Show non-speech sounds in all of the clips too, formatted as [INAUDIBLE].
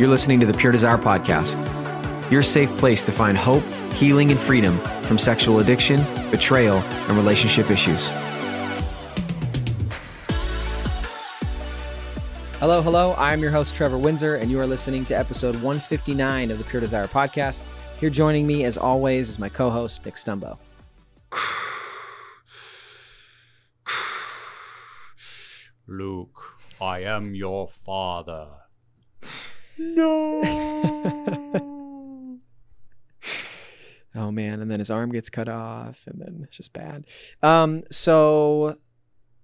You're listening to the Pure Desire Podcast, your safe place to find hope, healing, and freedom from sexual addiction, betrayal, and relationship issues. Hello, hello. I'm your host, Trevor Windsor, and you are listening to episode 159 of the Pure Desire Podcast. Here joining me, as always, is my co host, Nick Stumbo. [SIGHS] Luke, I am your father. No. [LAUGHS] oh man, and then his arm gets cut off, and then it's just bad. Um, so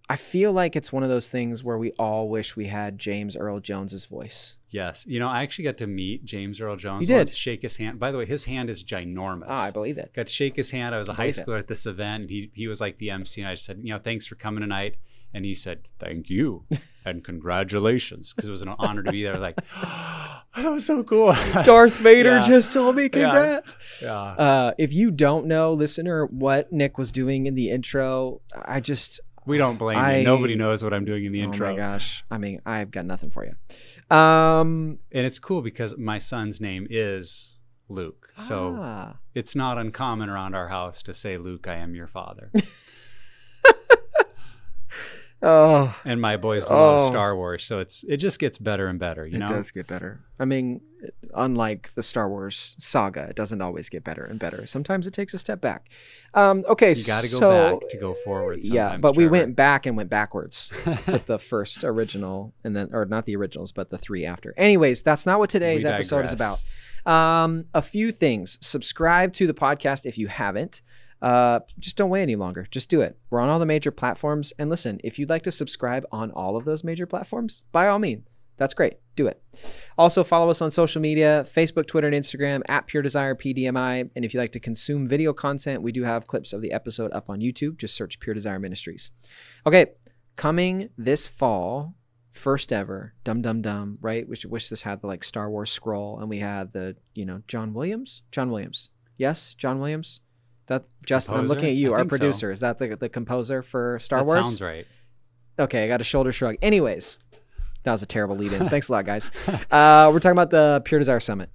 I feel like it's one of those things where we all wish we had James Earl Jones's voice. Yes. You know, I actually got to meet James Earl Jones. You did? Shake his hand. By the way, his hand is ginormous. Ah, I believe it. got to shake his hand. I was a I high believe it. schooler at this event, and he, he was like the MC, and I said, you know, thanks for coming tonight. And he said, thank you [LAUGHS] and congratulations, because it was an honor to be there. Like, [GASPS] that was so cool. [LAUGHS] Darth Vader Yeah. just told me congrats. yeah. Uh, if you don't know, listener, what Nick was doing in the intro, I just We don't blame I- you. Nobody knows what I'm doing in the oh intro. my gosh. I mean, I've got nothing for you. Um, And it's cool because my son's name is Luke. So ah. it's not uncommon around our house to say, Luke, I am your father. [LAUGHS] oh, and my boys love Oh. Star Wars. So it's it just gets better and better, you it know? does get better. I mean, unlike the Star Wars saga, it doesn't always get better and better. Sometimes it takes a step back. Um, okay, You got to go so, back to go forward. yeah, but we went back and went backwards [LAUGHS] with the first original, and then, or not the originals, but the three after. Anyways, that's not what today's episode is about. Um, a few things. Subscribe to the podcast if you haven't. Uh, just don't wait any longer. Just do it. We're on all the major platforms. And listen, if you'd like to subscribe on all of those major platforms, by all means, that's great. Do it. Also, follow us on social media Facebook, Twitter, and Instagram at Pure Desire PDMI. And if you'd like to consume video content, we do have clips of the episode up on YouTube. Just search Pure Desire Ministries. Okay, coming this fall, first ever, Dum Dum Dum, right? Which wish this had the like Star Wars scroll, and we had the you know John Williams, John Williams, yes, John Williams. That Justin, I'm looking at you, I our think so. producer. Is that the the composer for Star that Wars? sounds right. Okay, I got a shoulder shrug. Anyways, that was a terrible lead in. [LAUGHS] Thanks a lot, guys. Uh, we're talking about the Pure Desire Summit.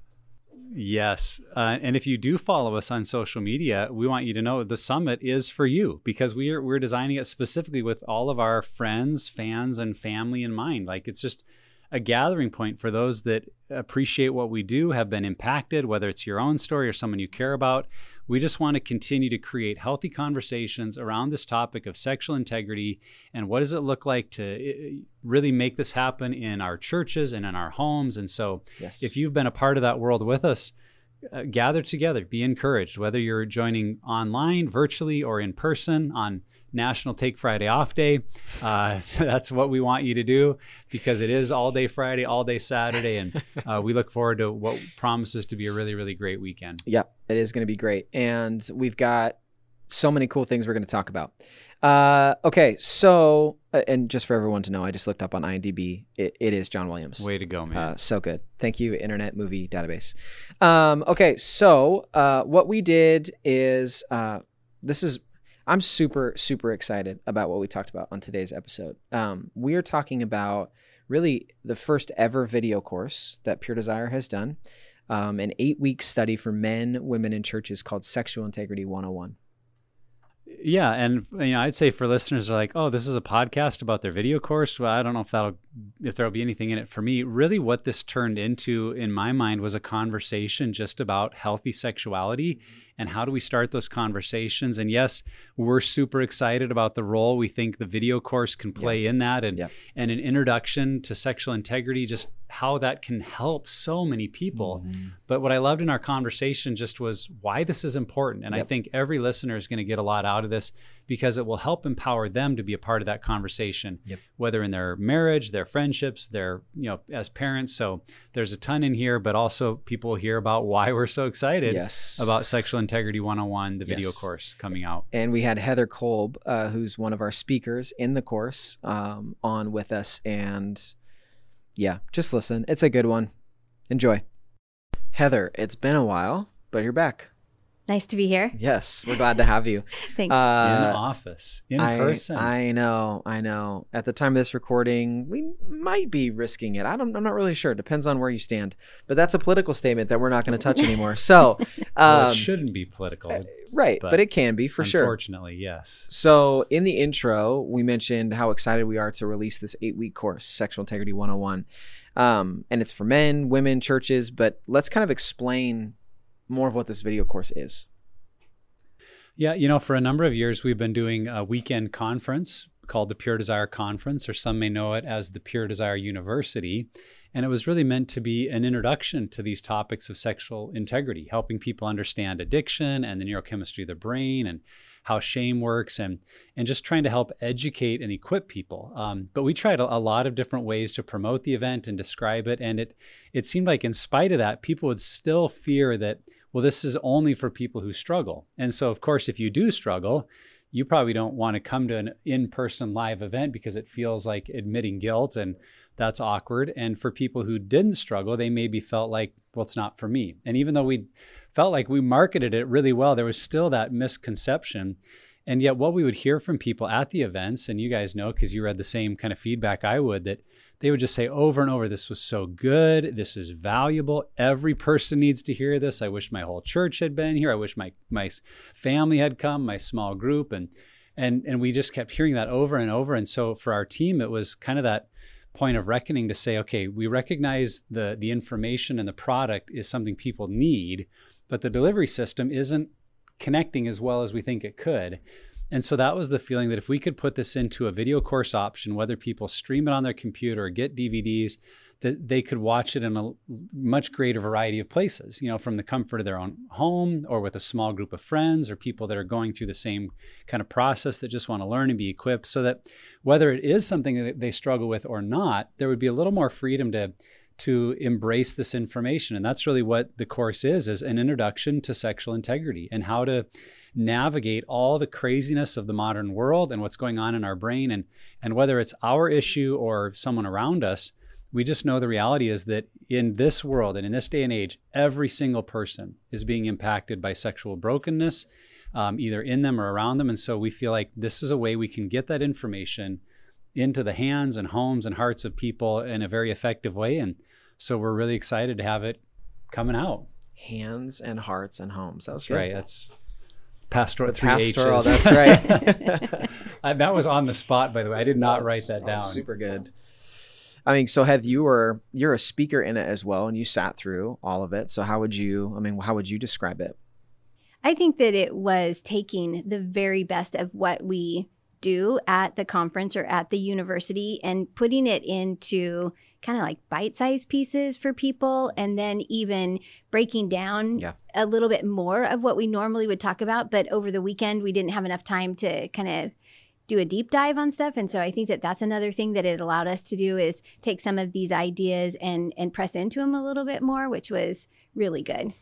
Yes. Uh, and if you do follow us on social media, we want you to know the summit is for you because we are, we're designing it specifically with all of our friends, fans, and family in mind. Like it's just a gathering point for those that appreciate what we do, have been impacted, whether it's your own story or someone you care about. We just want to continue to create healthy conversations around this topic of sexual integrity and what does it look like to uh, really make this happen in our churches and in our homes. And so, Yes. if you've been a part of that world with us, uh, gather together, be encouraged, whether you're joining online, virtually, or in person on National Take Friday Off Day. Uh, [LAUGHS] that's what we want you to do because it is all day Friday, all day Saturday, and uh, we look forward to what promises to be a really, really great weekend. Yep, it is going to be great. And we've got so many cool things we're going to talk about. Uh, okay, so, uh, and just for everyone to know, I just looked up on IMDb. It, it is John Williams. Way to go, man. Uh, so good. Thank you, Internet Movie Database. Um, okay, so uh, what we did is uh, this is. I'm super, super excited about what we talked about on today's episode. Um, we are talking about really the first ever video course that Pure Desire has done, um, an eight week study for men, women, and churches called Sexual Integrity 101. Yeah, and you know, I'd say for listeners are like, "Oh, this is a podcast about their video course." Well, I don't know if that'll if there'll be anything in it for me. Really, what this turned into in my mind was a conversation just about healthy sexuality and how do we start those conversations. And yes, we're super excited about the role we think the video course can play in that, and Yeah. and an introduction to sexual integrity, just how that can help so many people. Mm-hmm. But what I loved in our conversation just was why this is important. And I think every listener is going to get a lot out of this because it will help empower them to be a part of that conversation, Yep. whether in their marriage, their friendships, their, you know, as parents. So there's a ton in here, but also people hear about why we're so excited Yes. about Sexual Integrity 101, the video course coming out. and we had Heather Kolb, uh, who's one of our speakers in the course, um, on with us. And yeah, just listen. It's a good one. Enjoy. Heather, it's been a while, but you're back. Nice to be here. Yes, we're glad to have you. [LAUGHS] Thanks. in Uh, office, in I, person. I know, I know. At the time of this recording, we might be risking it. I don't. I'm not really sure. It Depends on where you stand. But that's a political statement that we're not going to touch anymore. So, [LAUGHS] well, um, it shouldn't be political, right, but, it can be for sure. Unfortunately, yes. So, in the intro, we mentioned how excited we are to release this eight week course, Sexual Integrity 101. Um, and it's for men, women, churches, but let's kind of explain more of what this video course is. Yeah, you know, for a number of years, we've been doing a weekend conference called the Pure Desire Conference, or some may know it as the Pure Desire University. And it was really meant to be an introduction to these topics of sexual integrity, helping people understand addiction and the neurochemistry of the brain and how shame works and and just trying to help educate and equip people. Um, but we tried a, a lot of different ways to promote the event and describe it, and it it seemed like in spite of that, people would still fear that well, this is only for people who struggle. And so, of course, if you do struggle, you probably don't want to come to an in-person live event because it feels like admitting guilt and that's awkward. And for people who didn't struggle, they maybe felt like, well, it's not for me. And even though we felt like we marketed it really well, there was still that misconception. And yet, what we would hear from people at the events, and you guys know because you read the same kind of feedback I would, that they would just say over and over, This was so good. This is valuable. Every person needs to hear this. I wish my whole church had been here. I wish my, my family had come, my small group. And, and, and we just kept hearing that over and over. And so for our team, it was kind of that point of reckoning to say, okay, we recognize the, the information and the product is something people need, but the delivery system isn't connecting as well as we think it could. And so that was the feeling that if we could put this into a video course option, whether people stream it on their computer or get DVDs, that they could watch it in a much greater variety of places, you know, from the comfort of their own home or with a small group of friends or people that are going through the same kind of process that just want to learn and be equipped so that whether it is something that they struggle with or not, there would be a little more freedom to to embrace this information. And that's really what the course is, is an introduction to sexual integrity and how to navigate all the craziness of the modern world and what's going on in our brain. And and whether it's our issue or someone around us we just know the reality is that in this world and in this day and age every single person is being impacted by sexual brokenness um, either in them or around them. And so we feel like this is a way we can get that information into the hands and homes and hearts of people in a very effective way. And so we're really excited to have it coming out Hands and hearts and homes. That's, that's good. right that's pastoral three Pastoral, oh, H's. that's right. [LAUGHS] [LAUGHS] I, that was on the spot, by the way. I did not write that down. Super good. I mean, so Heath, you were you're a speaker in it as well, and you sat through all of it. So how would you? I mean, how would you describe it? I think that it was taking the very best of what we do at the conference or at the university and putting it into kind of like bite-sized pieces for people and then even breaking down Yeah. a little bit more of what we normally would talk about but over the weekend we didn't have enough time to kind of do a deep dive on stuff and so i think that that's another thing that it allowed us to do is take some of these ideas and and press into them a little bit more which was really good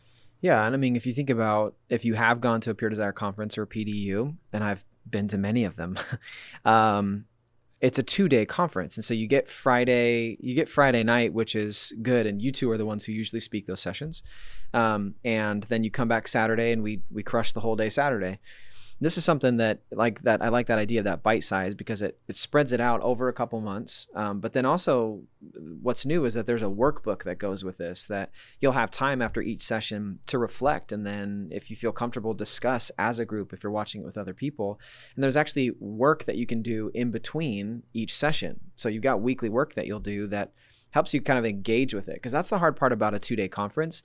Yeah, and I mean, if you think about if you have gone to a Pure Desire conference or PDU, and I've been to many of them, [LAUGHS] um, it's a two-day conference, and so you get Friday, you get Friday night, which is good, and you two are the ones who usually speak those sessions, um, and then you come back Saturday, and we we crush the whole day Saturday. This is something that like that I like that idea of that bite size because it it spreads it out over a couple months. Um, but then also, what's new is that there's a workbook that goes with this that you'll have time after each session to reflect. And then if you feel comfortable discuss as a group if you're watching it with other people. And there's actually work that you can do in between each session. So you've got weekly work that you'll do that helps you kind of engage with it. Because that's the hard part about a two-day conference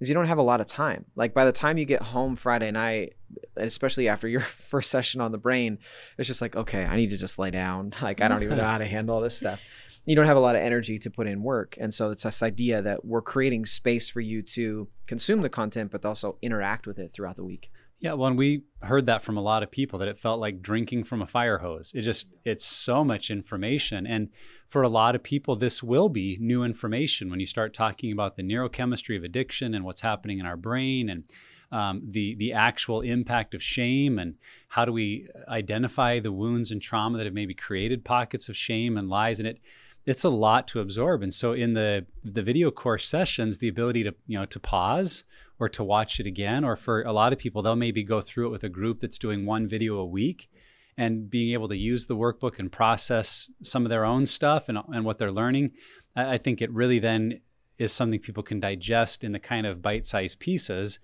is you don't have a lot of time like by the time you get home friday night especially after your [LAUGHS] first session on the brain it's just like okay i need to just lay down [LAUGHS] like i don't even know how to handle this stuff you don't have a lot of energy to put in work. And so it's this idea that we're creating space for you to consume the content, but also interact with it throughout the week. Yeah, well, we heard that from a lot of people that it felt like drinking from a fire hose. It just, it's so much information. And for a lot of people, this will be new information when you start talking about the neurochemistry of addiction and what's happening in our brain and um, the the actual impact of shame and how do we identify the wounds and trauma that have maybe created pockets of shame and lies. And it it's a lot to absorb. And so in the the video course sessions, the ability to you know to pause or to watch it again, or for a lot of people, they'll maybe go through it with a group that's doing one video a week and being able to use the workbook and process some of their own stuff and, and what they're learning. I, I think it really then is something people can digest in the kind of bite-sized pieces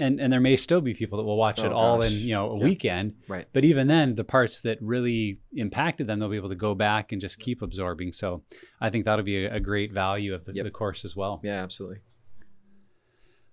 and and there may still be people that will watch Oh, it all gosh. in you know a Yeah. weekend Right. but even then the parts that really impacted them they'll be able to go back and just keep absorbing so i think that'll be a, a great value of the, Yep. the course as well Yeah, absolutely.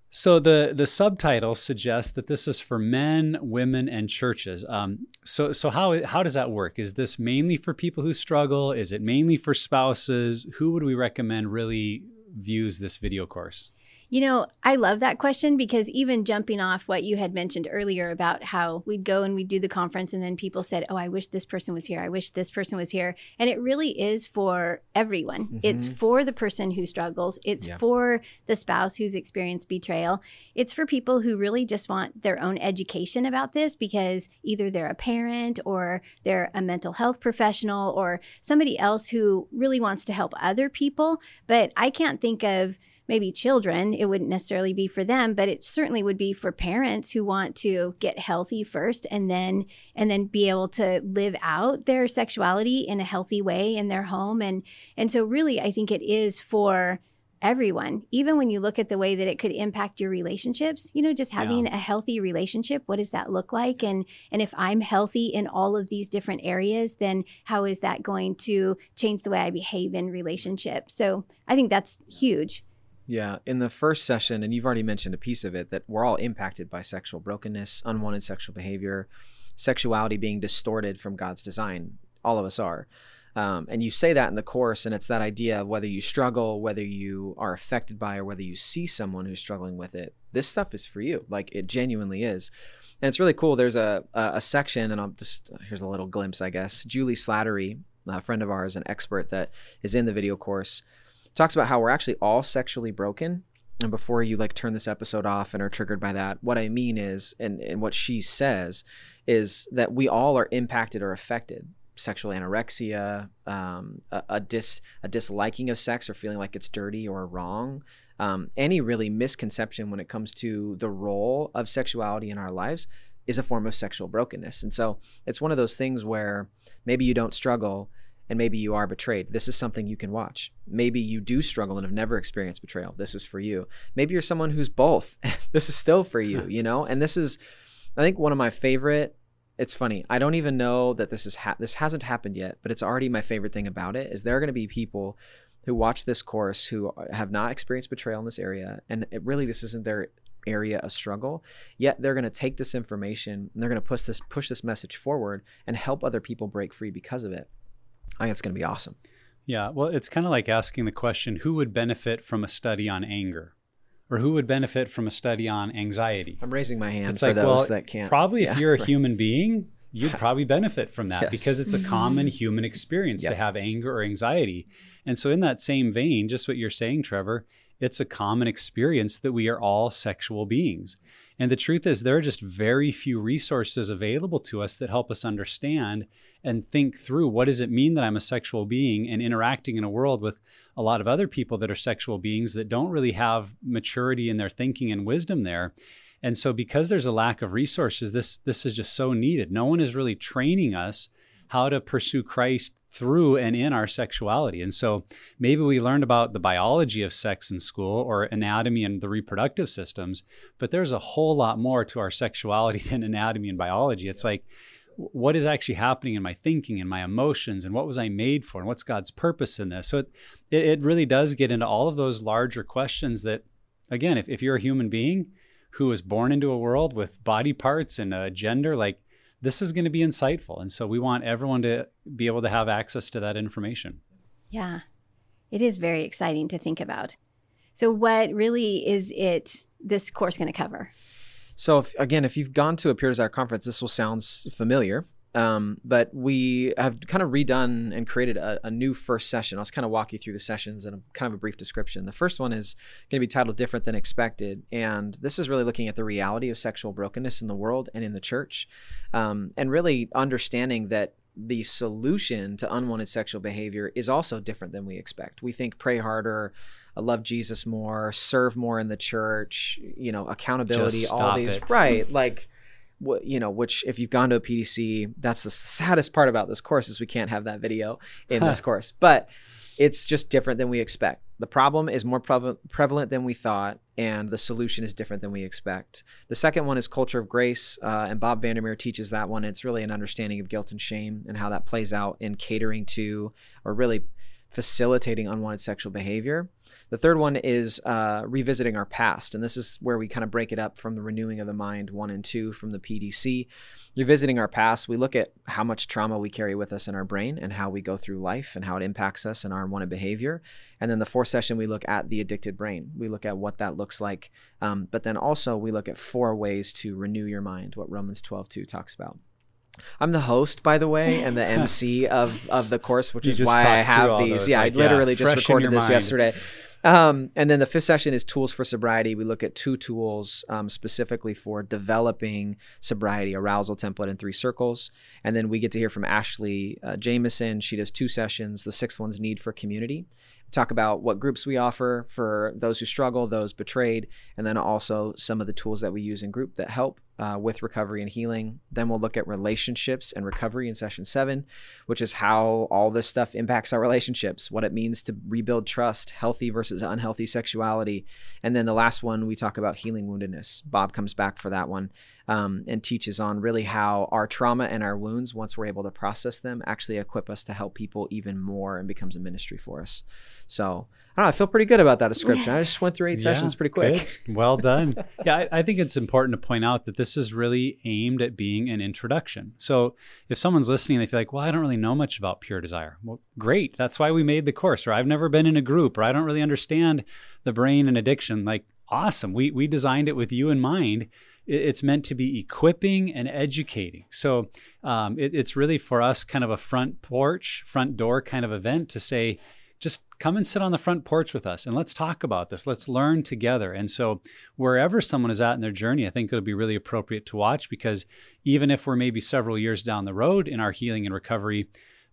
So the the subtitle suggests that this is for men, women, and churches. Um, so so how how does that work? Is this mainly for people who struggle? Is it mainly for spouses? Who would we recommend really views this video course? You know, I love that question because even jumping off what you had mentioned earlier about how we'd go and we'd do the conference and then people said, Oh, I wish this person was here. I wish this person was here. And it really is for everyone. It's mm-hmm. for the person who struggles, it's Yeah. for the spouse who's experienced betrayal. It's for people who really just want their own education about this because either they're a parent or they're a mental health professional or somebody else who really wants to help other people. But I can't think of maybe children it wouldn't necessarily be for them but it certainly would be for parents who want to get healthy first and then and then be able to live out their sexuality in a healthy way in their home. And and so really i think it is for everyone. Even when you look at the way that it could impact your relationships you know just having a healthy relationship what does that look like? And and if i'm healthy in all of these different areas then how is that going to change the way i behave in relationships so i think that's huge Yeah, in the first session, and you've already mentioned a piece of it, that we're all impacted by sexual brokenness, unwanted sexual behavior, sexuality being distorted from God's design. All of us are. Um, and you say that in the course, and it's that idea of whether you struggle, whether you are affected by, or whether you see someone who's struggling with it. This stuff is for you. Like it genuinely is. And it's really cool. There's a, a, a section, and I'll just, here's a little glimpse, I guess. Juli Slattery, a friend of ours, an expert that is in the video course, talks about how we're actually all sexually broken. And before you like turn this episode off and are triggered by that, what I mean is, and, and what she says is that we all are impacted or affected. Sexual anorexia, um, a, a dis a disliking of sex or feeling like it's dirty or wrong, um, any really misconception when it comes to the role of sexuality in our lives is a form of sexual brokenness. And so it's one of those things where maybe you don't struggle and maybe you are betrayed. This is something you can watch. Maybe you do struggle and have never experienced betrayal. This is for you. Maybe you're someone who's both. [LAUGHS] this is still for you, [LAUGHS] you know? And this is I think one of my favorite it's funny. I don't even know that this is ha- this hasn't happened yet, but it's already my favorite thing about it is there are going to be people who watch this course who have not experienced betrayal in this area and it really this isn't their area of struggle yet they're going to take this information and they're going to push this push this message forward and help other people break free because of it i think it's going to be awesome Yeah, well, it's kind of like asking the question who would benefit from a study on anger? Or who would benefit from a study on anxiety? i'm raising my hand It's for like, those well, that can't Probably if you're a right. human being, you'd [LAUGHS] probably benefit from that Yes. because it's a common human experience to have anger or anxiety. And so, in that same vein, just what you're saying, Trevor, it's a common experience that we are all sexual beings. And the truth is, there are just very few resources available to us that help us understand and think through what does it mean that I'm a sexual being and interacting in a world with a lot of other people that are sexual beings that don't really have maturity in their thinking and wisdom there. And so because there's a lack of resources, this this is just so needed. No one is really training us how to pursue Christ through and in our sexuality. And so maybe we learned about the biology of sex in school or anatomy and the reproductive systems, but there's a whole lot more to our sexuality [LAUGHS] than anatomy and biology. It's like what is actually happening in my thinking and my emotions and what was I made for and what's God's purpose in this? So it, it, really does get into all of those larger questions that, again, if, if you're a human being who was born into a world with body parts and a gender, like this is going to be insightful. And so we want everyone to be able to have access to that information. Yeah, it is very exciting to think about. So, what really is it this course going to cover? So if, again, if you've gone to a Pure Desire conference, this will sound familiar. Um, but we have kind of redone and created a, a new first session. I'll just kind of walk you through the sessions and a, kind of a brief description. The first one is going to be titled "Different Than Expected," and this is really looking at the reality of sexual brokenness in the world and in the church, um, and really understanding that the solution to unwanted sexual behavior is also different than we expect. We think pray harder, uh, love Jesus more, serve more in the church, you know, accountability, all these it. right, like you know, which if you've gone to a PDC, that's the saddest part about this course is we can't have that video in this course. But it's just different than we expect. The problem is more prevalent, prevalent than we thought, and the solution is different than we expect. The second one is culture of grace, uh, and Bob Vandermeer teaches that one. It's really an understanding of guilt and shame and how that plays out in catering to, or really facilitating unwanted sexual behavior. The third one is uh, revisiting our past, and this is where we kind of break it up from the renewing of the mind one and two from the PDC. Revisiting our past, we look at how much trauma we carry with us in our brain and how we go through life and how it impacts us and our unwanted behavior. And then the fourth session, we look at the addicted brain. We look at what that looks like, um, but then also we look at four ways to renew your mind, what Romans 12:2 talks about. I'm the host, by the way, and the [LAUGHS] MC of of the course, which You is why I have these. those, yeah, like, I yeah, literally just recorded this mind. yesterday. Um, and then the fifth session is tools for sobriety. We look at two tools um, specifically for developing sobriety, arousal template in three circles. And then we get to hear from Ashley uh, Jameson. She does two sessions. The sixth one's need for community. We talk about what groups we offer for those who struggle, those betrayed, and then also some of the tools that we use in group that help uh, with recovery and healing. Then we'll look at relationships and recovery in session seven, which is how all this stuff impacts our relationships, what it means to rebuild trust, healthy versus unhealthy sexuality. And then the last one, we talk about healing woundedness. Bob comes back for that one um, and teaches on really how our trauma and our wounds, once we're able to process them, actually equip us to help people even more and becomes a ministry for us. So I don't know. I feel pretty good about that description. I just went through eight [LAUGHS] sessions pretty quick. good. [LAUGHS] Well done. yeah, I, I think it's important to point out that this is really aimed at being an introduction. So if someone's listening, and they feel like, well, I don't really know much about pure desire. Well, great. That's why we made the course. Or I've never been in a group, or I don't really understand the brain and addiction. Like, awesome. We we designed it with you in mind. It's meant to be equipping and educating. So um, it, it's really for us kind of a front porch, front door kind of event to say, just come and sit on the front porch with us and let's talk about this. Let's learn together. And so, wherever someone is at in their journey, I think it'll be really appropriate to watch because even if we're maybe several years down the road in our healing and recovery,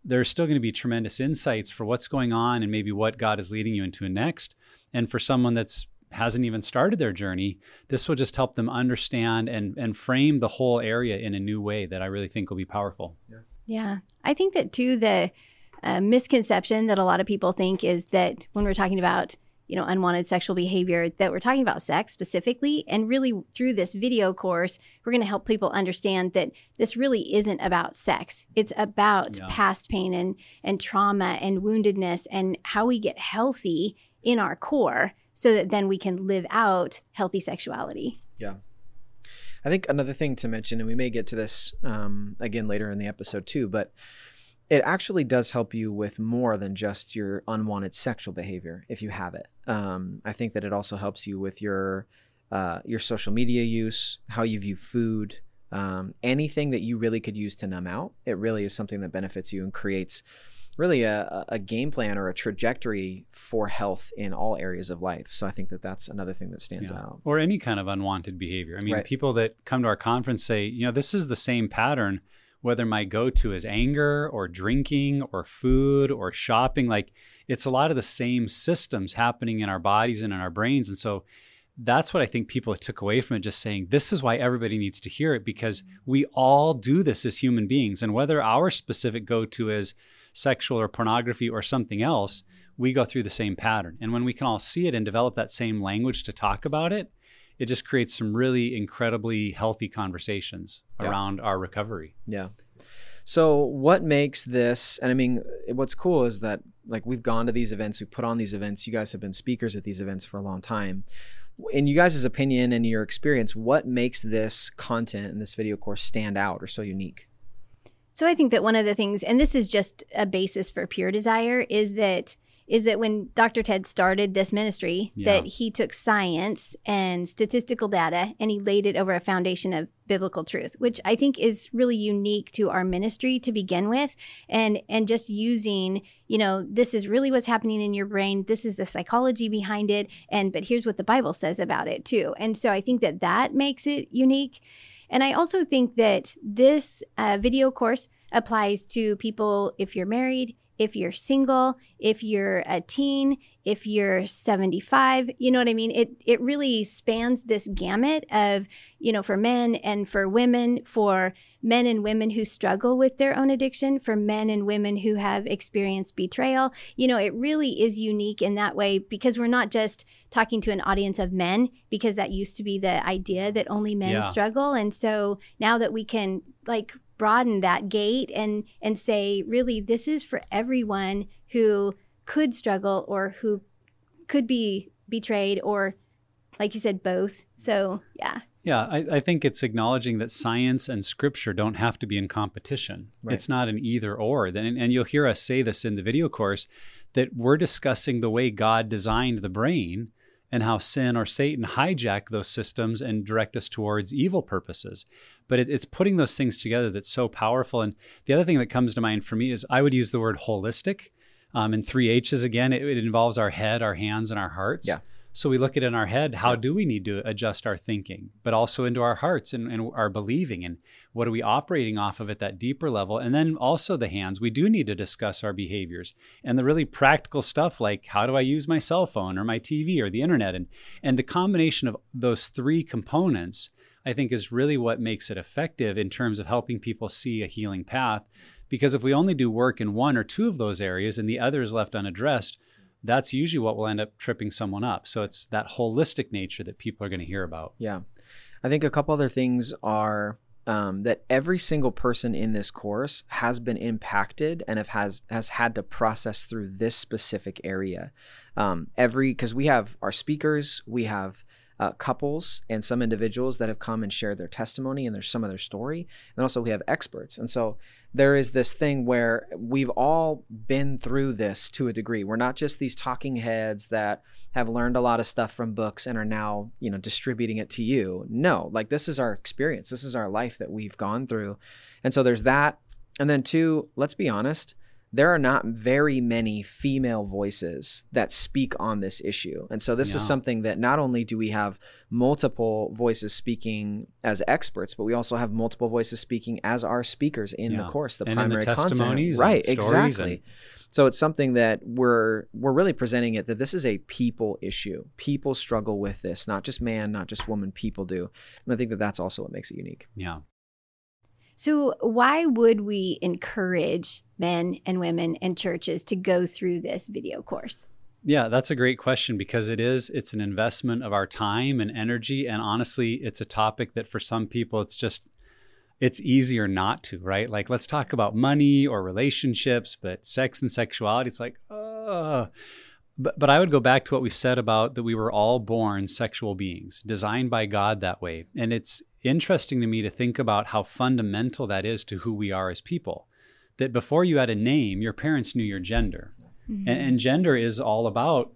there's still going to be tremendous insights for what's going on and maybe what God is leading you into next. And for someone that's hasn't even started their journey, this will just help them understand and and frame the whole area in a new way that I really think will be powerful. Yeah. I think that too, the uh, misconception that a lot of people think is that when we're talking about, you know, unwanted sexual behavior, that we're talking about sex specifically. And really, through this video course, we're going to help people understand that this really isn't about sex. It's about Yeah. past pain and, and trauma and woundedness and how we get healthy in our core so that then we can live out healthy sexuality. Yeah. I think another thing to mention, and we may get to this um, again later in the episode too, but it actually does help you with more than just your unwanted sexual behavior if you have it. Um, I think that it also helps you with your uh, your social media use, how you view food, um, anything that you really could use to numb out. It really is something that benefits you and creates really a, a game plan or a trajectory for health in all areas of life. So I think that that's another thing that stands Yeah. out. Or any kind of unwanted behavior. I mean, Right. people that come to our conference say, you know, this is the same pattern, whether my go to is anger or drinking or food or shopping. Like, it's a lot of the same systems happening in our bodies and in our brains. And so, that's what I think people took away from it, just saying, this is why everybody needs to hear it because mm-hmm. we all do this as human beings. And whether our specific go to is sexual or pornography or something else, mm-hmm. we go through the same pattern. And when we can all see it and develop that same language to talk about it, it just creates some really incredibly healthy conversations Yeah. around our recovery. Yeah. So what makes this and I mean what's cool is that like we've gone to these events, we put on these events, you guys have been speakers at these events for a long time. In you guys' opinion and your experience, what makes this content and this video course stand out or so unique? So I think that one of the things, and this is just a basis for pure desire, is that is that when Dr. Ted started this ministry, Yeah. that he took science and statistical data and he laid it over a foundation of biblical truth, which I think is really unique to our ministry to begin with, and and just using, you know, this is really what's happening in your brain. This is the psychology behind it, and but here's what the Bible says about it too. And so I think that that makes it unique. And I also think that this uh, video course applies to people if you're married, if you're single, if you're a teen, if you're 75, you know what I mean? It it really spans this gamut of, you know, for men and for women, for men and women who struggle with their own addiction, for men and women who have experienced betrayal. You know, it really is unique in that way because we're not just talking to an audience of men because that used to be the idea that only men Yeah. struggle and so now that we can like broaden that gate and and say really this is for everyone who could struggle or who could be betrayed or like you said both so yeah Yeah, I, I think it's acknowledging that science and scripture don't have to be in competition. Right. It's not an either or. Then, and you'll hear us say this in the video course that we're discussing the way God designed the brain and how sin or Satan hijack those systems and direct us towards evil purposes. But it, it's putting those things together that's so powerful. And the other thing that comes to mind for me is I would use the word holistic. Um, and three H's again, it, it involves our head, our hands, and our hearts. Yeah. So we look at it in our head, how do we need to adjust our thinking, but also into our hearts and, and our believing and what are we operating off of at that deeper level? And then also the hands, we do need to discuss our behaviors and the really practical stuff like how do I use my cell phone or my TV or the internet? And, and the combination of those three components, I think, is really what makes it effective in terms of helping people see a healing path. Because if we only do work in one or two of those areas and the other is left unaddressed, that's usually what will end up tripping someone up. So it's that holistic nature that people are going to hear about. Yeah. I think a couple other things are um, that every single person in this course has been impacted and has has had to process through this specific area. Um, every because we have our speakers, we have uh, couples and some individuals that have come and shared their testimony and there's some of their story, and also we have experts. And so there is this thing where we've all been through this to a degree. We're not just these talking heads that have learned a lot of stuff from books and are now, you know, distributing it to you. No, like this is our experience. This is our life that we've gone through. And so there's that. And then two, let's be honest, there are not very many female voices that speak on this issue. And so this is something that not only do we have multiple voices speaking as experts, but we also have multiple voices speaking as our speakers in the course, the And the primary content. testimonies and Right, exactly. and- So it's something that we're we're really presenting it that this is a people issue. People struggle with this, not just man, not just woman. People do, and I think that that's also what makes it unique. Yeah. So, why would we encourage men and women and churches to go through this video course? Yeah, that's a great question because it is it's an investment of our time and energy and honestly, it's a topic that for some people it's just it's easier not to, right? Like let's talk about money or relationships, but sex and sexuality it's like, uh but, but I would go back to what we said about that we were all born sexual beings, designed by God that way. And it's interesting to me to think about how fundamental that is to who we are as people. That before you had a name, your parents knew your gender. And, mm-hmm. and gender is all about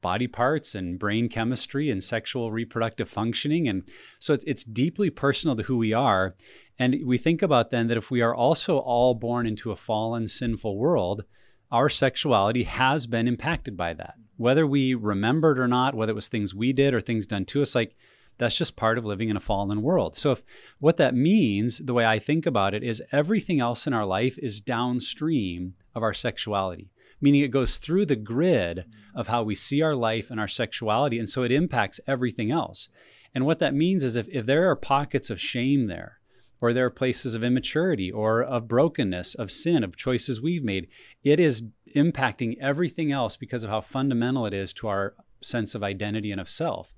body parts and brain chemistry and sexual reproductive functioning. And so it's, it's deeply personal to who we are. And we think about then that if we are also all born into a fallen, sinful world, our sexuality has been impacted by that. Whether we remembered or not, whether it was things we did or things done to us, like that's just part of living in a fallen world. So if what that means, the way I think about it is everything else in our life is downstream of our sexuality, meaning it goes through the grid of how we see our life and our sexuality. And so it impacts everything else. And what that means is if, if there are pockets of shame there, or there are places of immaturity or of brokenness, of sin, of choices we've made, it is impacting everything else because of how fundamental it is to our sense of identity and of self.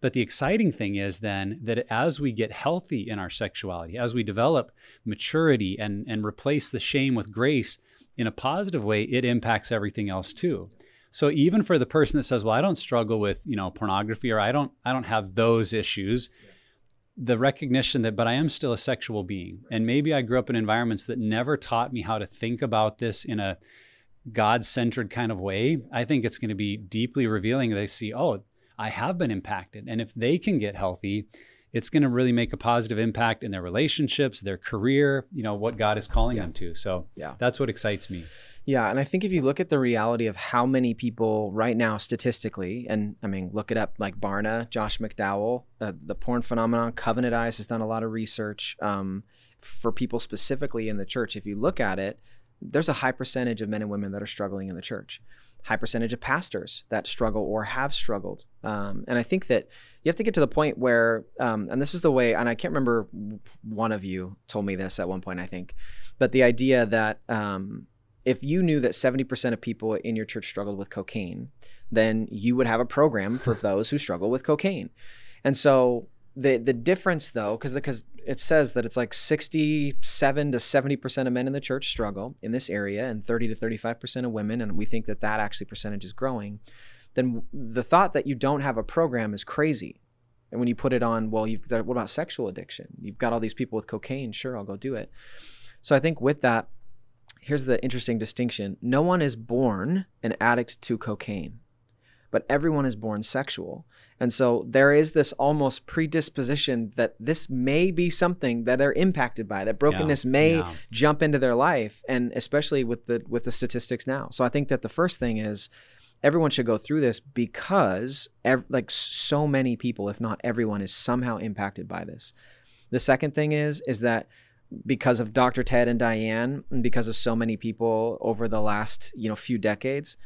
But the exciting thing is then that as we get healthy in our sexuality, as we develop maturity and, and replace the shame with grace in a positive way, it impacts everything else too. So even for the person that says, "Well, I don't struggle with you know pornography or I don't I don't have those issues," the recognition that, but I am still a sexual being, and maybe I grew up in environments that never taught me how to think about this in a God-centered kind of way. I think it's going to be deeply revealing. They see, oh, I have been impacted, and if they can get healthy, it's going to really make a positive impact in their relationships, their career, you know, what God is calling Yeah. them to. So Yeah. that's what excites me. Yeah, and I think if you look at the reality of how many people right now statistically, and I mean, look it up like Barna, Josh McDowell, uh, the porn phenomenon, Covenant Eyes has done a lot of research um, for people specifically in the church. If you look at it, there's a high percentage of men and women that are struggling in the church, high percentage of pastors that struggle or have struggled. Um, and I think that you have to get to the point where, um, and this is the way, and I can't remember one of you told me this at one point, I think, but the idea that um, if you knew that 70% of people in your church struggled with cocaine, then you would have a program for those who struggle with cocaine. And so the the difference though, because because it says that it's like 67 to 70% of men in the church struggle in this area and 30 to 35% of women and we think that that actually percentage is growing then the thought that you don't have a program is crazy. And when you put it on well you've what about sexual addiction? You've got all these people with cocaine sure i'll go do it. So i think with that here's the interesting distinction no one is born an addict to cocaine, but everyone is born sexual. And so there is this almost predisposition that this may be something that they're impacted by, that brokenness yeah, may yeah. jump into their life, and especially with the with the statistics now. So I think that the first thing is everyone should go through this because ev- like so many people, if not everyone, is somehow impacted by this. The second thing is is that because of Dr. Ted and Diane, and because of so many people over the last you know few decades,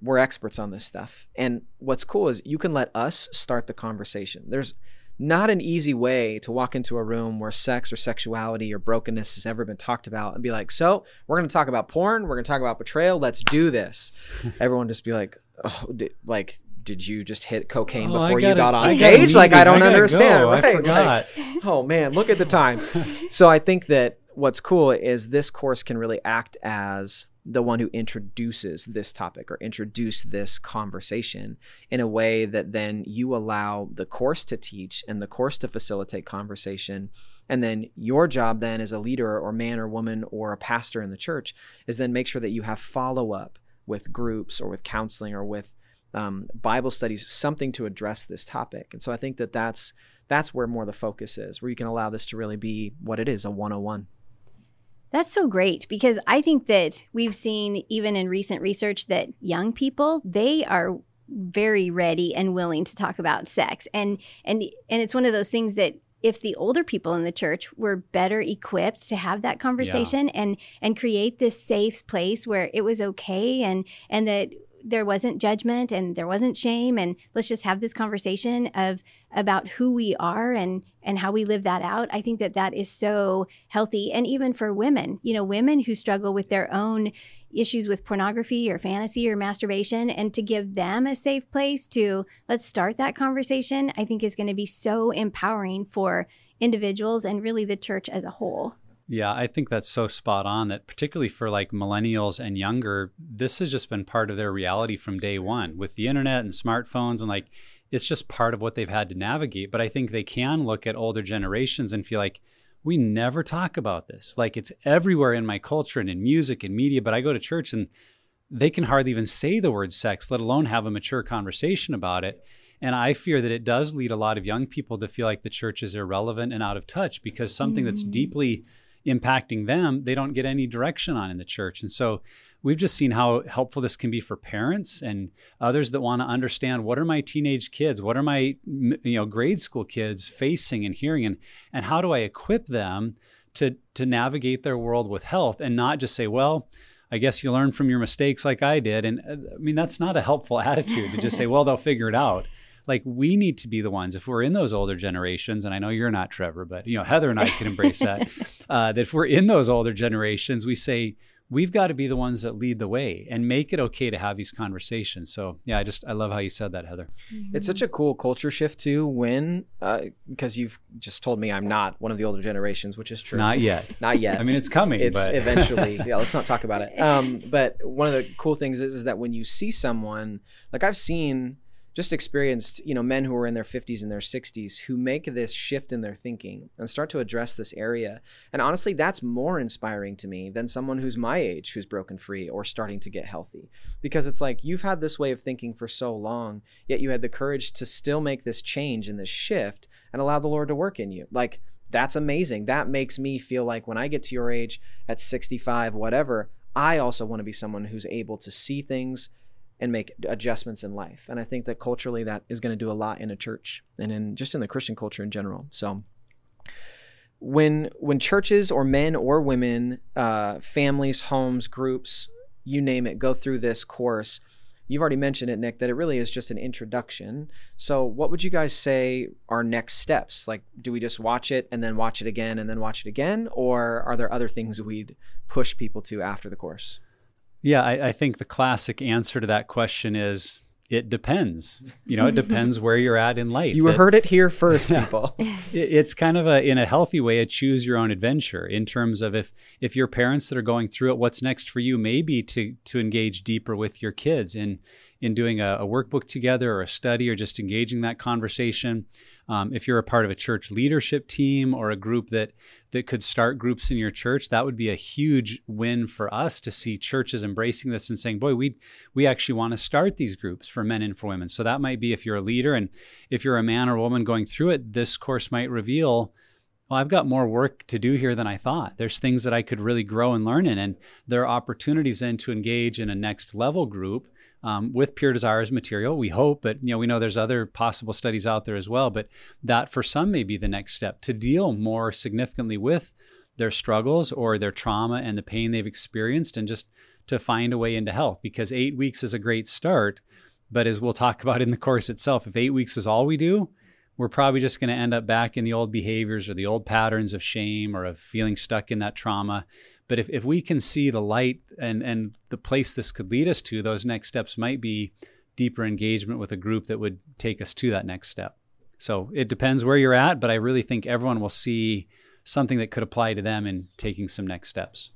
we're experts on this stuff. And what's cool is you can let us start the conversation. There's not an easy way to walk into a room where sex or sexuality or brokenness has ever been talked about and be like, so we're going to talk about porn, we're going to talk about betrayal, let's do this. [LAUGHS] Everyone just be like, oh, like did you just hit cocaine oh, before gotta, you got on I stage? Like I don't I understand. Go. Right? I forgot. Like, oh man, look at the time. [LAUGHS] so I think that what's cool is this course can really act as the one who introduces this topic or introduce this conversation in a way that then you allow the course to teach and the course to facilitate conversation and then your job then as a leader or man or woman or a pastor in the church is then make sure that you have follow up with groups or with counseling or with um, Bible studies, something to address this topic. And so I think that that's that's where more the focus is, where you can allow this to really be what it is, a 101. That's so great because I think that we've seen even in recent research that young people, they are very ready and willing to talk about sex. And and and it's one of those things that if the older people in the church were better equipped to have that conversation yeah. and and create this safe place where it was okay and and that there wasn't judgment and there wasn't shame and let's just have this conversation of about who we are and and how we live that out. I think that that is so healthy. And even for women you know women who struggle with their own issues with pornography or fantasy or masturbation and to give them a safe place to let's start that conversation i think is going to be so empowering for individuals and really the church as a whole yeah, I think that's so spot on that particularly for like millennials and younger, this has just been part of their reality from day one with the internet and smartphones and like it's just part of what they've had to navigate. But I think they can look at older generations and feel like we never talk about this. Like it's everywhere in my culture and in music and media, but I go to church and they can hardly even say the word sex, let alone have a mature conversation about it. And I fear that it does lead a lot of young people to feel like the church is irrelevant and out of touch because something mm. that's deeply impacting them, they don't get any direction on in the church. And so we've just seen how helpful this can be for parents and others that want to understand what are my teenage kids, what are my you know grade school kids facing and hearing, and and how do I equip them to to navigate their world with health and not just say, well. I guess you learn from your mistakes like I did. And uh, I mean, that's not a helpful [LAUGHS] attitude to just say, well, they'll figure it out like we need to be the ones if we're in those older generations and i know you're not trevor but you know heather and i can embrace that [LAUGHS] uh, that if we're in those older generations we say we've got to be the ones that lead the way and make it okay to have these conversations. So yeah i just i love how you said that heather. It's such a cool culture shift too when because uh, you've just told me i'm not one of the older generations which is true. Not yet. [LAUGHS] Not yet. I mean it's coming it's but... [LAUGHS] eventually. Yeah let's not talk about it. Um, but one of the cool things is, is that when you see someone like i've seen just experienced, you know, men who are in their 50s and their 60s who make this shift in their thinking and start to address this area. And honestly, that's more inspiring to me than someone who's my age who's broken free or starting to get healthy. Because it's like you've had this way of thinking for so long, yet you had the courage to still make this change and this shift and allow the Lord to work in you. Like that's amazing. That makes me feel like when I get to your age at 65, whatever, I also want to be someone who's able to see things and make adjustments in life. And I think that culturally that is going to do a lot in a church and in just in the Christian culture in general. So when when churches or men or women, uh, families, homes, groups, you name it, go through this course, you've already mentioned it, Nick, that it really is just an introduction. So what would you guys say are next steps? Like, do we just watch it and then watch it again and then watch it again, or are there other things we'd push people to after the course? Yeah, I, I, think the classic answer to that question is it depends. You know, it depends [LAUGHS] where you're at in life. You heard it here first, people. [LAUGHS] it's kind of a in a healthy way a choose your own adventure in terms of if if your parents that are going through it, what's next for you Maybe to to engage deeper with your kids in in doing a, a workbook together or a study or just engaging that conversation. Um, if you're a part of a church leadership team or a group that that could start groups in your church, that would be a huge win for us to see churches embracing this and saying, "Boy, we we actually want to start these groups for men and for women." So that might be if you're a leader and if you're a man or woman going through it, this course might reveal well, I've got more work to do here than I thought. There's things that I could really grow and learn in. And there are opportunities then to engage in a next level group um, with Pure Desires material. We hope, but you know, we know there's other possible studies out there as well. But that for some may be the next step to deal more significantly with their struggles or their trauma and the pain they've experienced, and just to find a way into health. Because eight weeks is a great start, but as we'll talk [LAUGHS] about in the course itself, if eight weeks is all we do, we're probably just going to end up back in the old behaviors or the old patterns of shame or of feeling stuck in that trauma. But if, if we can see the light and, and the place this could lead us to, those next steps might be deeper engagement with a group that would take us to that next step. So it depends where you're at, but I really think everyone will see something that could apply to them in taking some next steps.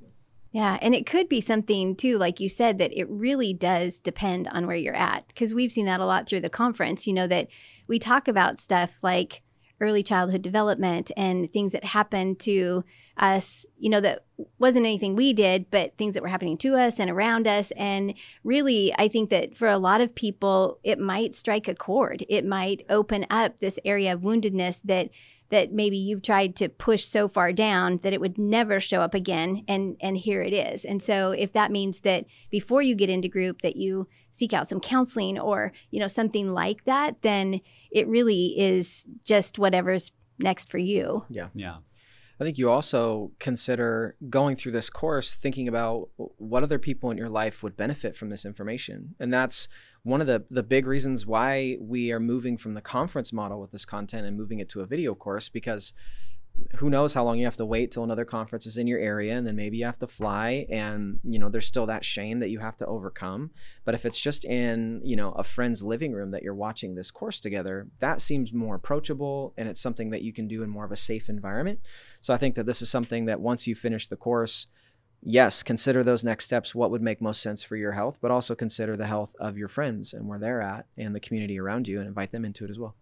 Yeah, and it could be something too, like you said, that it really does depend on where you're at. Because we've seen that a lot through the conference, you know, that we talk about stuff like early childhood development and things that happened to us, you know, that wasn't anything we did, but things that were happening to us and around us. And really, I think that for a lot of people, it might strike a chord. It might open up this area of woundedness that that maybe you've tried to push so far down that it would never show up again and and here it is and so if that means that before you get into group that you seek out some counseling or you know something like that then it really is just whatever's next for you. Yeah. Yeah. I think you also consider going through this course thinking about what other people in your life would benefit from this information. And that's one of the, the big reasons why we are moving from the conference model with this content and moving it to a video course because who knows how long you have to wait till another conference is in your area and then maybe you have to fly and you know there's still that shame that you have to overcome. But if it's just in you know a friend's living room that you're watching this course together that seems more approachable and it's something that you can do in more of a safe environment. So i think that this is something that once you finish the course yes consider those next steps what would make most sense for your health but also consider the health of your friends and where they're at and the community around you and invite them into it as well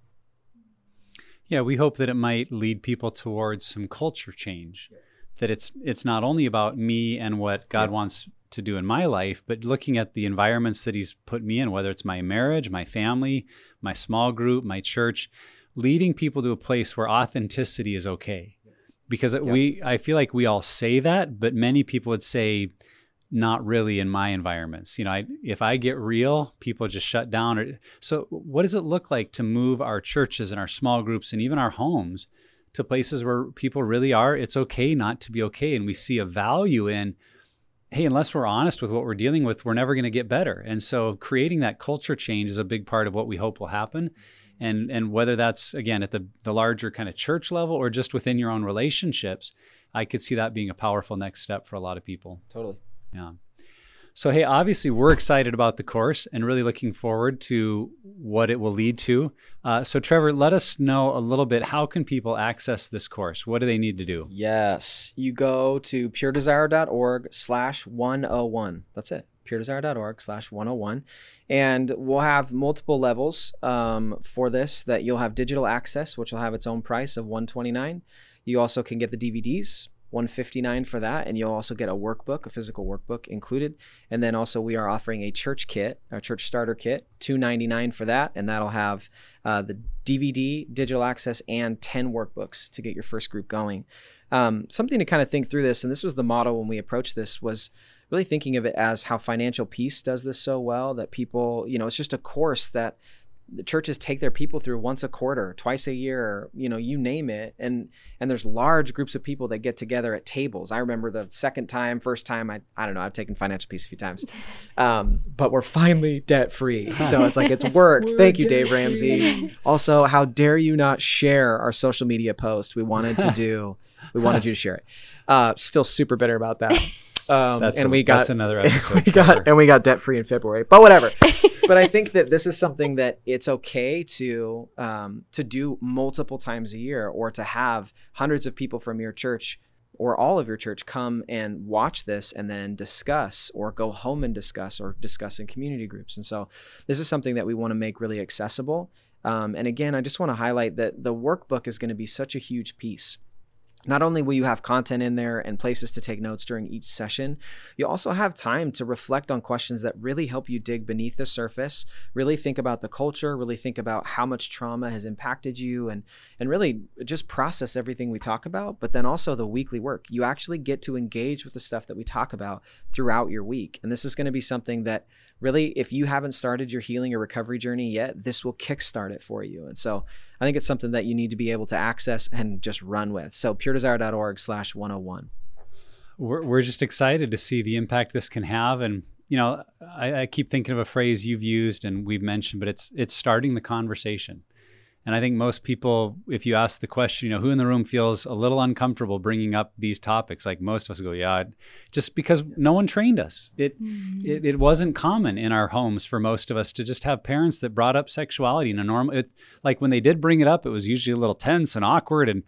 yeah, we hope that it might lead people towards some culture change. That it's it's not only about me and what God yeah. wants to do in my life, but looking at the environments that He's put me in, whether it's my marriage, my family, my small group, my church, leading people to a place where authenticity is okay. Because yeah. we, I feel like we all say that, but many people would say, not really in my environments. You know, I, if I get real, people just shut down. Or, so, what does it look like to move our churches and our small groups and even our homes to places where people really are? It's okay not to be okay, and we see a value in. Hey, unless we're honest with what we're dealing with, we're never going to get better. And so, creating that culture change is a big part of what we hope will happen. And and whether that's again at the the larger kind of church level or just within your own relationships, I could see that being a powerful next step for a lot of people. Totally. Yeah. So, hey, obviously, we're excited about the course and really looking forward to what it will lead to. Uh, so, Trevor, let us know a little bit. How can people access this course? What do they need to do? Yes, you go to puredesire.org slash 101. That's it puredesire.org slash 101 and we'll have multiple levels um, for this that you'll have digital access which will have its own price of 129 you also can get the dvds 159 for that and you'll also get a workbook a physical workbook included. And then also we are offering a church kit a church starter kit 299 for that and that'll have uh, the dvd digital access and 10 workbooks to get your first group going. Um, something to kind of think through this and this was the model when we approached this was really thinking of it as how financial peace does this so well that people, you know, it's just a course that the churches take their people through once a quarter, twice a year, you know, you name it. And and there's large groups of people that get together at tables. I remember the second time, first time, I I don't know, I've taken financial peace a few times. Um, but we're finally debt free. [LAUGHS] So it's like it's worked. Thank you, Dave Ramsey. Also, how dare you not share our social media post? We wanted to do [LAUGHS] we wanted you to share it. Uh, still super bitter about that. [LAUGHS] Um, That's and a- we got that's another episode, we got and we got debt free in February, but whatever. But I think that this is something that it's okay to um, to do multiple times a year, or to have hundreds of people from your church or all of your church come and watch this and then discuss, or go home and discuss, or discuss in community groups. And so this is something that we want to make really accessible. Um, and again, I just want to highlight that the workbook is going to be such a huge piece not only will you have content in there and places to take notes during each session, you also have time to reflect on questions that really help you dig beneath the surface, really think about the culture, really think about how much trauma has impacted you and and really just process everything we talk about, but then also the weekly work. You actually get to engage with the stuff that we talk about throughout your week. And this is going to be something that really if you haven't started your healing or recovery journey yet, this will kickstart it for you. And so I think it's something that you need to be able to access and just run with. So puredesire.org slash 101. we're, we're just excited to see the impact this can have. And you know I, I keep thinking of a phrase you've used and we've mentioned but it's it's starting the conversation. And i think most people if you ask the question you know who in the room feels a little uncomfortable bringing up these topics? Like most of us go yeah just because no one trained us. It, mm-hmm. it it wasn't common in our homes for most of us to just have parents that brought up sexuality in a normal it, like when they did bring it up it was usually a little tense and awkward and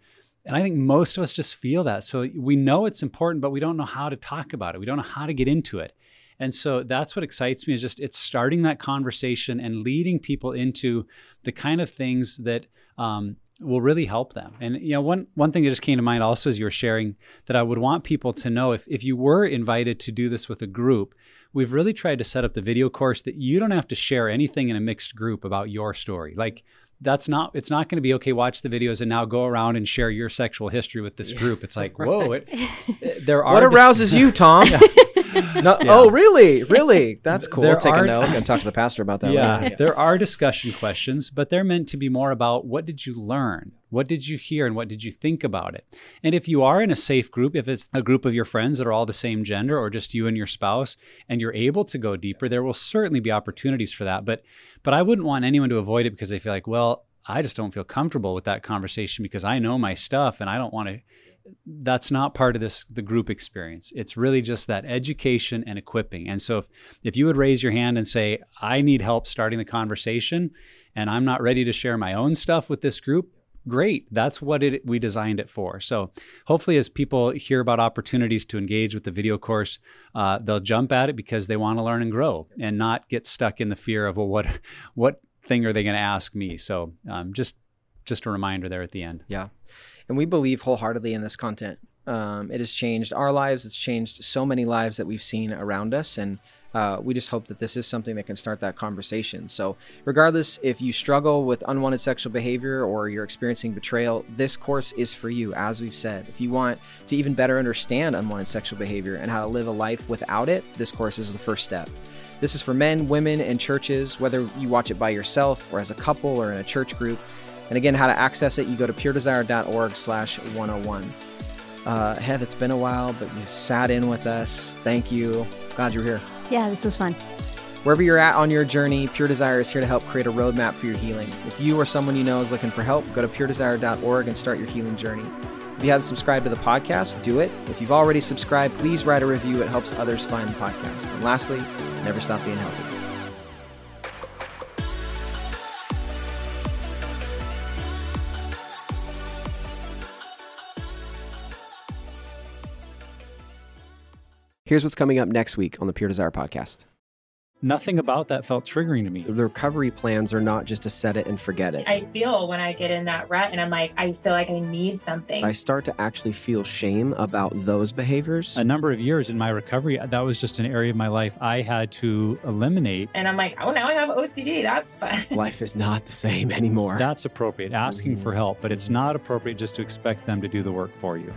and I think most of us just feel that. So we know it's important, but we don't know how to talk about it. We don't know how to get into it. And so that's what excites me is just it's starting that conversation and leading people into the kind of things that um, will really help them. And you know, one one thing that just came to mind also as you were sharing that I would want people to know if if you were invited to do this with a group, we've really tried to set up the video course that you don't have to share anything in a mixed group about your story. Like that's not it's not going to be okay watch the videos and now go around and share your sexual history with this group. It's like [LAUGHS] whoa it, there are What dis- arouses you, Tom? [LAUGHS] [LAUGHS] [LAUGHS] No, Oh, really? Really? That's cool. There we'll Take are- a note and talk to the pastor about that. yeah, later. there are discussion questions, but they're meant to be more about what did you learn? What did you hear and what did you think about it? And if you are in a safe group, if it's a group of your friends that are all the same gender or just you and your spouse and you're able to go deeper, there will certainly be opportunities for that. But but I wouldn't want anyone to avoid it because they feel like, well, I just don't feel comfortable with that conversation because I know my stuff and I don't want to that's not part of this the group experience. It's really just that education and equipping. And so if, if you would raise your hand and say i need help starting the conversation and i'm not ready to share my own stuff with this group great. That's what it we designed it for. So hopefully as people hear about opportunities to engage with the video course uh, they'll jump at it because they want to learn and grow and not get stuck in the fear of well what what thing are they going to ask me? So um, just just a reminder there at the end. Yeah. And we believe wholeheartedly in this content. Um, it has changed our lives. It's changed so many lives that we've seen around us. And uh, we just hope that this is something that can start that conversation. So, regardless if you struggle with unwanted sexual behavior or you're experiencing betrayal, this course is for you, as we've said. If you want to even better understand unwanted sexual behavior and how to live a life without it, this course is the first step. This is for men, women, and churches, whether you watch it by yourself or as a couple or in a church group. And again, how to access it, you go to puredesire.org slash 101. Uh, Heath, it's been a while, but you sat in with us. Thank you. Glad you're here. Yeah, this was fun. Wherever you're at on your journey, Pure Desire is here to help create a roadmap for your healing. If you or someone you know is looking for help, go to puredesire.org and start your healing journey. If you haven't subscribed to the podcast, do it. If you've already subscribed, please write a review. It helps others find the podcast. And lastly, never stop being healthy. Here's what's coming up next week on the Pure Desire podcast. nothing about that felt triggering to me The recovery plans are not just to set it and forget it. I feel when I get in that rut and I'm like, I feel like I need something. I start to actually feel shame about those behaviors. a number of years in my recovery, that was just an area of my life I had to eliminate. and I'm like, oh, now I have OCD. That's fun. [LAUGHS] Life is not the same anymore. That's appropriate, asking mm-hmm. for help, but it's not appropriate just to expect them to do the work for you.